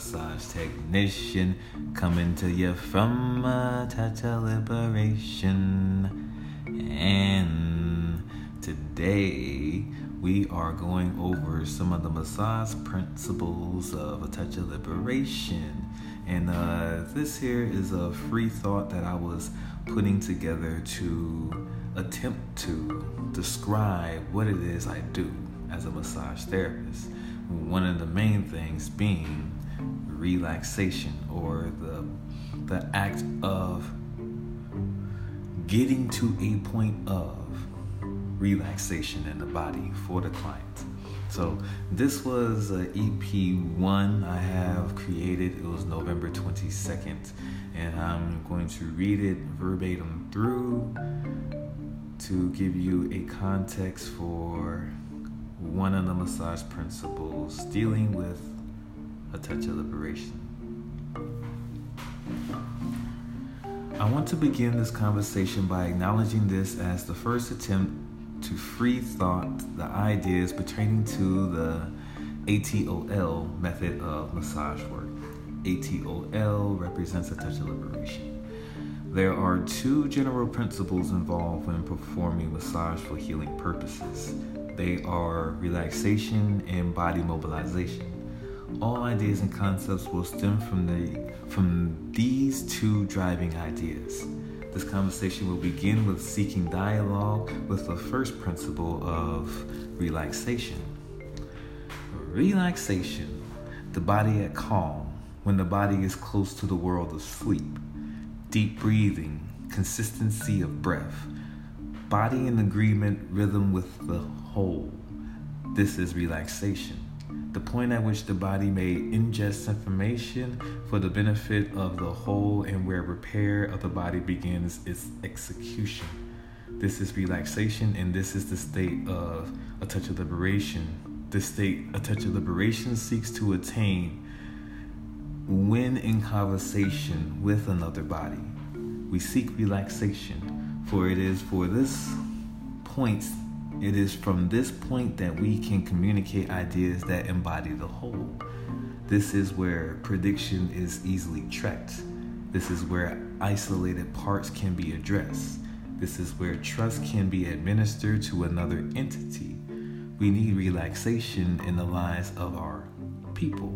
massage technician coming to you from a touch of liberation. And today we are going over some of the massage principles of a touch of liberation. And uh, this here is a free thought that I was putting together to attempt to describe what it is I do as a massage therapist one of the main things being relaxation or the the act of getting to a point of relaxation in the body for the client. So this was EP one I have created. It was November 22nd, and I'm going to read it verbatim through to give you a context for one of the massage principles dealing with a touch of liberation. I want to begin this conversation by acknowledging this as the first attempt to free thought the ideas pertaining to the ATOL method of massage work. ATOL represents a touch of liberation. There are two general principles involved when performing massage for healing purposes they are relaxation and body mobilization. All ideas and concepts will stem from the from these two driving ideas. This conversation will begin with seeking dialogue with the first principle of relaxation. Relaxation, the body at calm, when the body is close to the world of sleep. Deep breathing, consistency of breath, body in agreement, rhythm with the whole. This is relaxation. The point at which the body may ingest information for the benefit of the whole and where repair of the body begins its execution. This is relaxation, and this is the state of a touch of liberation. This state, a touch of liberation, seeks to attain when in conversation with another body. We seek relaxation, for it is for this point it is from this point that we can communicate ideas that embody the whole. This is where prediction is easily tracked. This is where isolated parts can be addressed. This is where trust can be administered to another entity. We need relaxation in the lives of our people.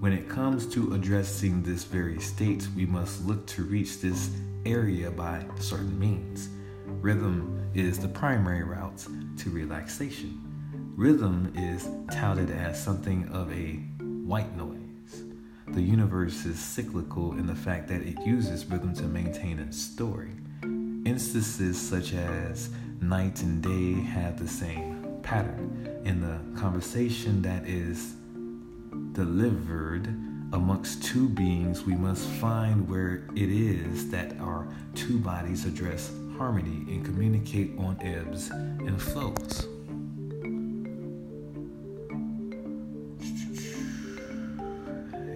When it comes to addressing this very state, we must look to reach this area by certain means. Rhythm is the primary route to relaxation. Rhythm is touted as something of a white noise. The universe is cyclical in the fact that it uses rhythm to maintain its story. Instances such as night and day have the same pattern. In the conversation that is delivered amongst two beings, we must find where it is that our two bodies address harmony and communicate on ebbs and flows.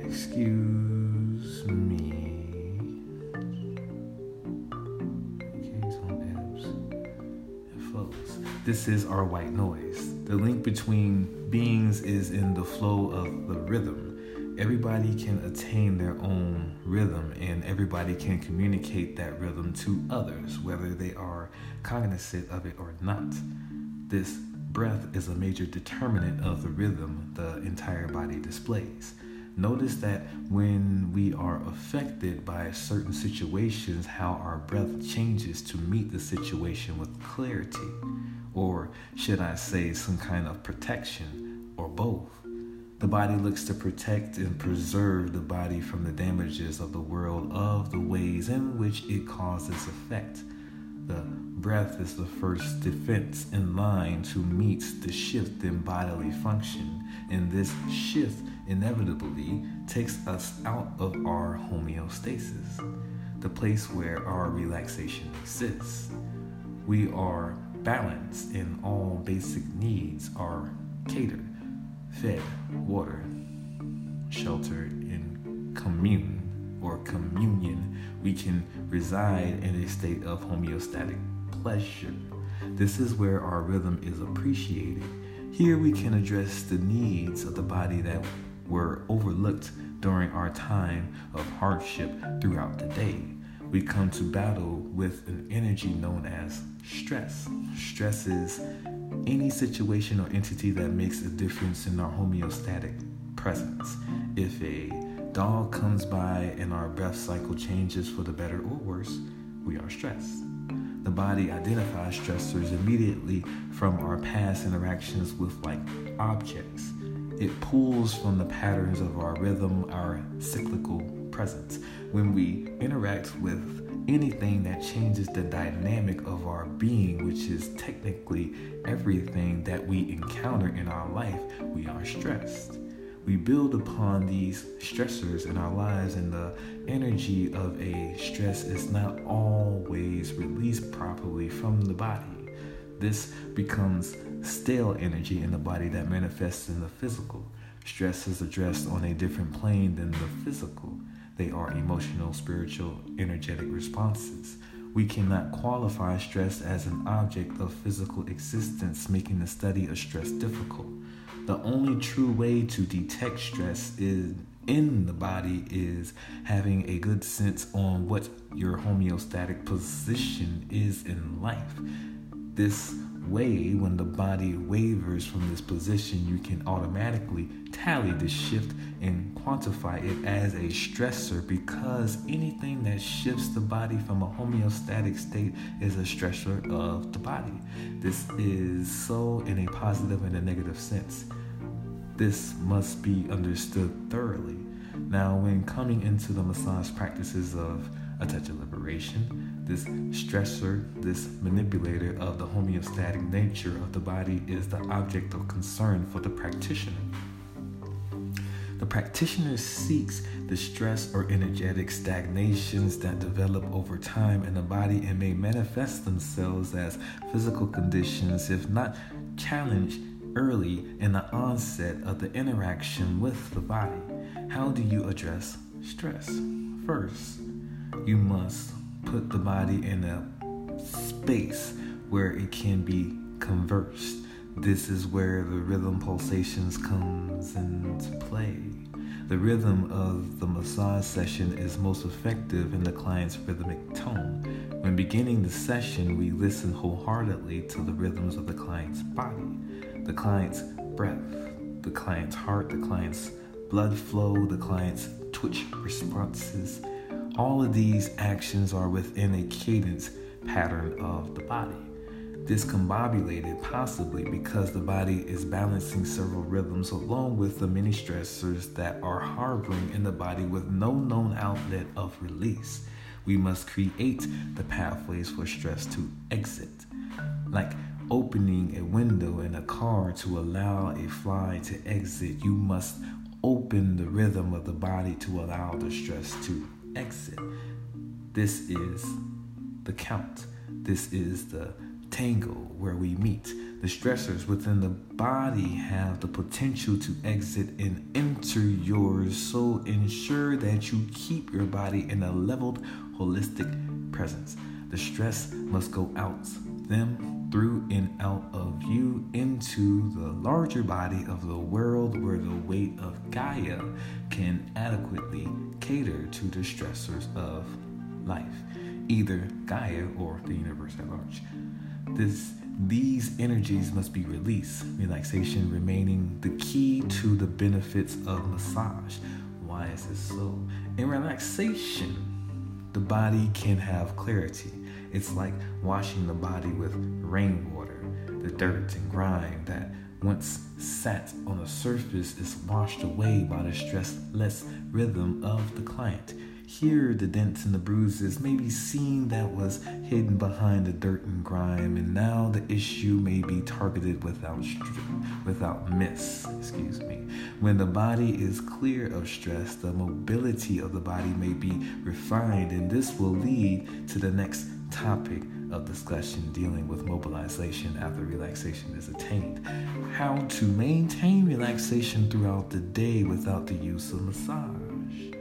Excuse me. On ebbs and flows. This is our white noise. The link between beings is in the flow of the rhythm everybody can attain their own rhythm and everybody can communicate that rhythm to others, whether they are cognizant of it or not. This breath is a major determinant of the rhythm the entire body displays. Notice that when we are affected by certain situations, how our breath changes to meet the situation with clarity, or should I say, some kind of protection, or both. The body looks to protect and preserve the body from the damages of the world of the ways in which it causes effect. The breath is the first defense in line to meet the shift in bodily function, and this shift inevitably takes us out of our homeostasis, the place where our relaxation exists. We are balanced, and all basic needs are catered fed, water, shelter, in commune or communion, we can reside in a state of homeostatic pleasure. This is where our rhythm is appreciated. Here we can address the needs of the body that were overlooked during our time of hardship throughout the day. We come to battle with an energy known as stress. Stress is any situation or entity that makes a difference in our homeostatic presence. If a dog comes by and our breath cycle changes for the better or worse, we are stressed. The body identifies stressors immediately from our past interactions with like objects. It pulls from the patterns of our rhythm, our cyclical presence. When we interact with anything that changes the dynamic of our being, which is technically everything that we encounter in our life, we are stressed. We build upon these stressors in our lives, and the energy of a stress is not always released properly from the body. This becomes stale energy in the body that manifests in the physical. Stress is addressed on a different plane than the physical. They are emotional, spiritual, energetic responses. We cannot qualify stress as an object of physical existence, making the study of stress difficult. The only true way to detect stress is in the body is having a good sense on what your homeostatic position is in life. This way, when the body wavers from this position, you can automatically tally the shift and quantify it as a stressor because anything that shifts the body from a homeostatic state is a stressor of the body. This is so in a positive and a negative sense. This must be understood thoroughly. Now, when coming into the massage practices of a touch of liberation. This stressor, this manipulator of the homeostatic nature of the body is the object of concern for the practitioner. The practitioner seeks the stress or energetic stagnations that develop over time in the body and may manifest themselves as physical conditions if not challenged early in the onset of the interaction with the body. How do you address stress? First, you must put the body in a space where it can be conversed. This is where the rhythm pulsations comes into play. The rhythm of the massage session is most effective in the client's rhythmic tone. When beginning the session, we listen wholeheartedly to the rhythms of the client's body, the client's breath, the client's heart, the client's blood flow, the client's twitch responses all of these actions are within a cadence pattern of the body. Discombobulated possibly because the body is balancing several rhythms along with the many stressors that are harboring in the body with no known outlet of release. We must create the pathways for stress to exit. Like opening a window in a car to allow a fly to exit, you must open the rhythm of the body to allow the stress to exit. This is the count. This is the tangle where we meet. The stressors within the body have the potential to exit and enter yours, so ensure that you keep your body in a leveled, holistic presence. The stress must go out, them through and out of you into the larger body of the world where the weight of Gaia can adequately cater to the stressors of life, either Gaia or the universe at large. This these energies must be released, relaxation remaining the key to the benefits of massage. Why is this so? In relaxation, the body can have clarity. It's like washing the body with rainwater. The dirt and grime that once sat on the surface is washed away by the stressless rhythm of the client. Here, the dents and the bruises may be seen that was hidden behind the dirt and grime, and now the issue may be targeted without without miss. Excuse me. When the body is clear of stress, the mobility of the body may be refined, and this will lead to the next topic of discussion dealing with mobilization after relaxation is attained. How to maintain relaxation throughout the day without the use of massage.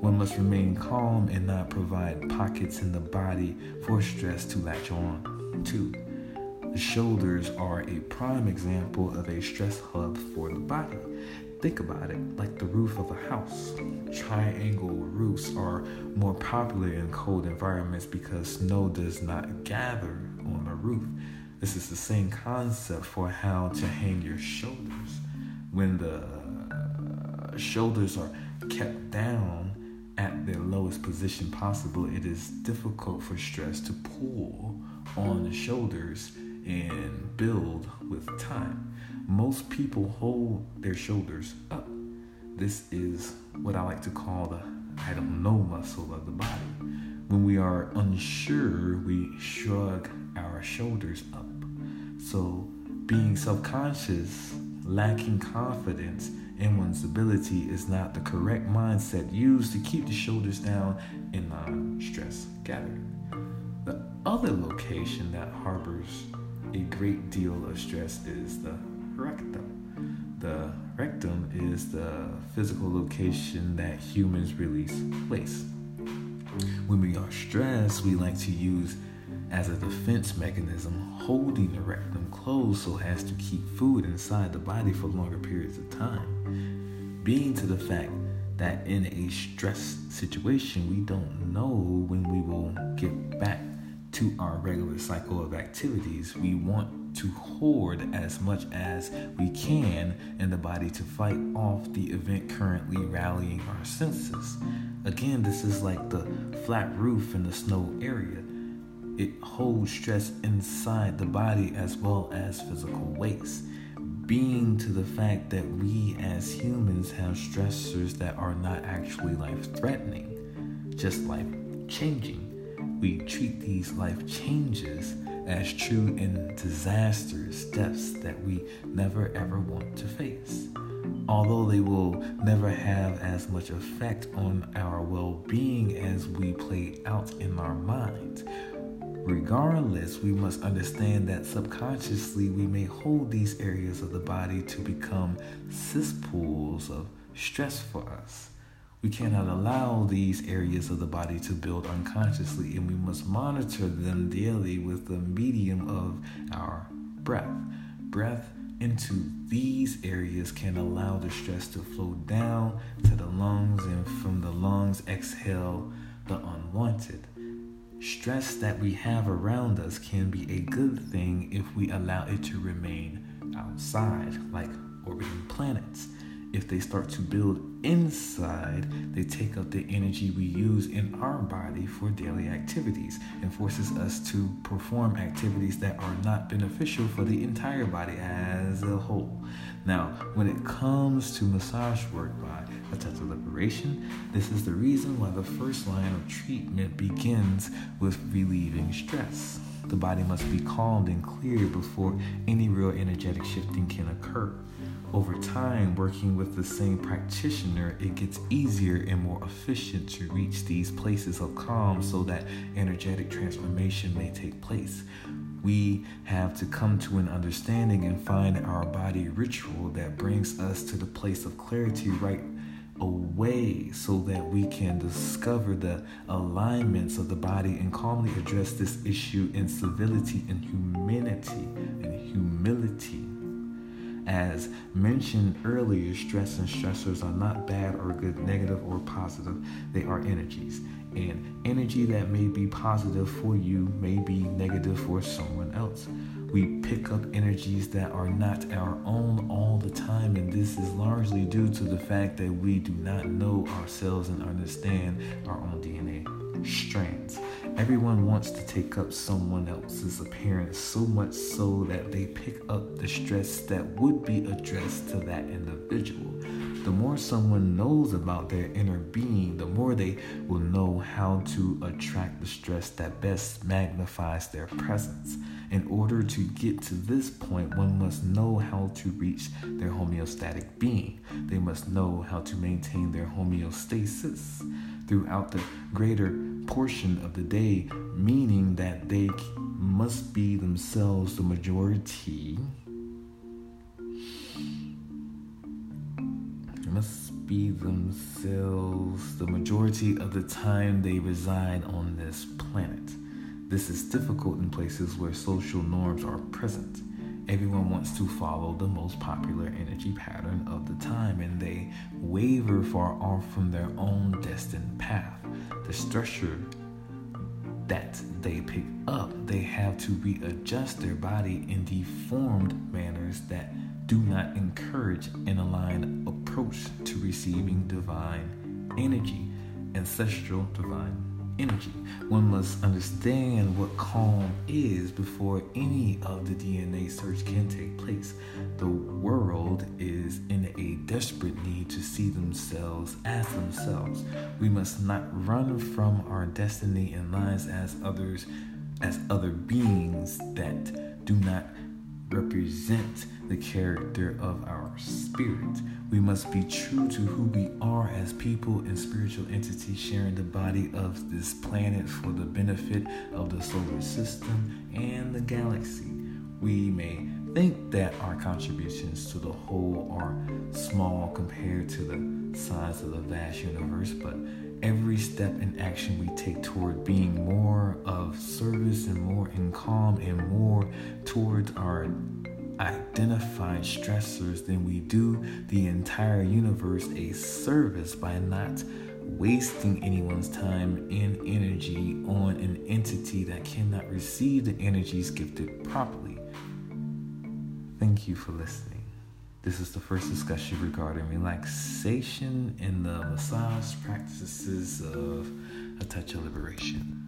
One must remain calm and not provide pockets in the body for stress to latch on to. The shoulders are a prime example of a stress hub for the body. Think about it like the roof of a house. Triangle roofs are more popular in cold environments because snow does not gather on the roof. This is the same concept for how to hang your shoulders. When the uh, shoulders are kept down at their lowest position possible, it is difficult for stress to pull on the shoulders and build with time. Most people hold their shoulders up. This is what I like to call the I don't know muscle of the body. When we are unsure, we shrug our shoulders up. So, being self conscious, lacking confidence in one's ability is not the correct mindset used to keep the shoulders down in non stress gathering. The other location that harbors a great deal of stress is the rectum. The rectum is the physical location that humans release waste. When we are stressed, we like to use as a defense mechanism, holding the rectum closed so as to keep food inside the body for longer periods of time. Being to the fact that in a stress situation, we don't know when we will get back to our regular cycle of activities. We want to hoard as much as we can in the body to fight off the event currently rallying our senses. Again, this is like the flat roof in the snow area it holds stress inside the body as well as physical waste. Being to the fact that we as humans have stressors that are not actually life threatening, just life changing. We treat these life changes as true and disastrous deaths that we never ever want to face. Although they will never have as much effect on our well being as we play out in our minds, Regardless, we must understand that subconsciously we may hold these areas of the body to become cesspools of stress for us. We cannot allow these areas of the body to build unconsciously, and we must monitor them daily with the medium of our breath. Breath into these areas can allow the stress to flow down to the lungs, and from the lungs, exhale the unwanted. Stress that we have around us can be a good thing if we allow it to remain outside, like orbiting planets. If they start to build inside, they take up the energy we use in our body for daily activities and forces us to perform activities that are not beneficial for the entire body as a whole. Now, when it comes to massage work by a touch of liberation, this is the reason why the first line of treatment begins with relieving stress. The body must be calmed and cleared before any real energetic shifting can occur. Over time, working with the same practitioner, it gets easier and more efficient to reach these places of calm so that energetic transformation may take place. We have to come to an understanding and find our body ritual that brings us to the place of clarity right away so that we can discover the alignments of the body and calmly address this issue in civility and humanity and humility. As mentioned earlier, stress and stressors are not bad or good, negative or positive. They are energies. And energy that may be positive for you may be negative for someone else. We pick up energies that are not our own all the time, and this is largely due to the fact that we do not know ourselves and understand our own DNA strands. Everyone wants to take up someone else's appearance so much so that they pick up the stress that would be addressed to that individual. The more someone knows about their inner being, the more they will know how to attract the stress that best magnifies their presence. In order to get to this point, one must know how to reach their homeostatic being. They must know how to maintain their homeostasis throughout the greater portion of the day, meaning that they must be themselves the majority. Must be themselves the majority of the time they reside on this planet. This is difficult in places where social norms are present. Everyone wants to follow the most popular energy pattern of the time, and they waver far off from their own destined path. The structure that they pick up, they have to readjust their body in deformed manners that do not encourage an aligned approach to receiving divine energy, ancestral divine energy. One must understand what calm is before any of the DNA search can take place. The world is in a desperate need to see themselves as themselves. We must not run from our destiny and lives as others as other beings that do not represent the character of our spirit. We must be true to who we are as people and spiritual entities sharing the body of this planet for the benefit of the solar system and the galaxy. We may think that our contributions to the whole are small compared to the size of the vast universe, but every step and action we take toward being more of service and more in calm and more towards our identified stressors, than we do the entire universe a service by not wasting anyone's time and energy on an entity that cannot receive the energies gifted properly. Thank you for listening. This is the first discussion regarding relaxation in the massage practices of a touch of liberation.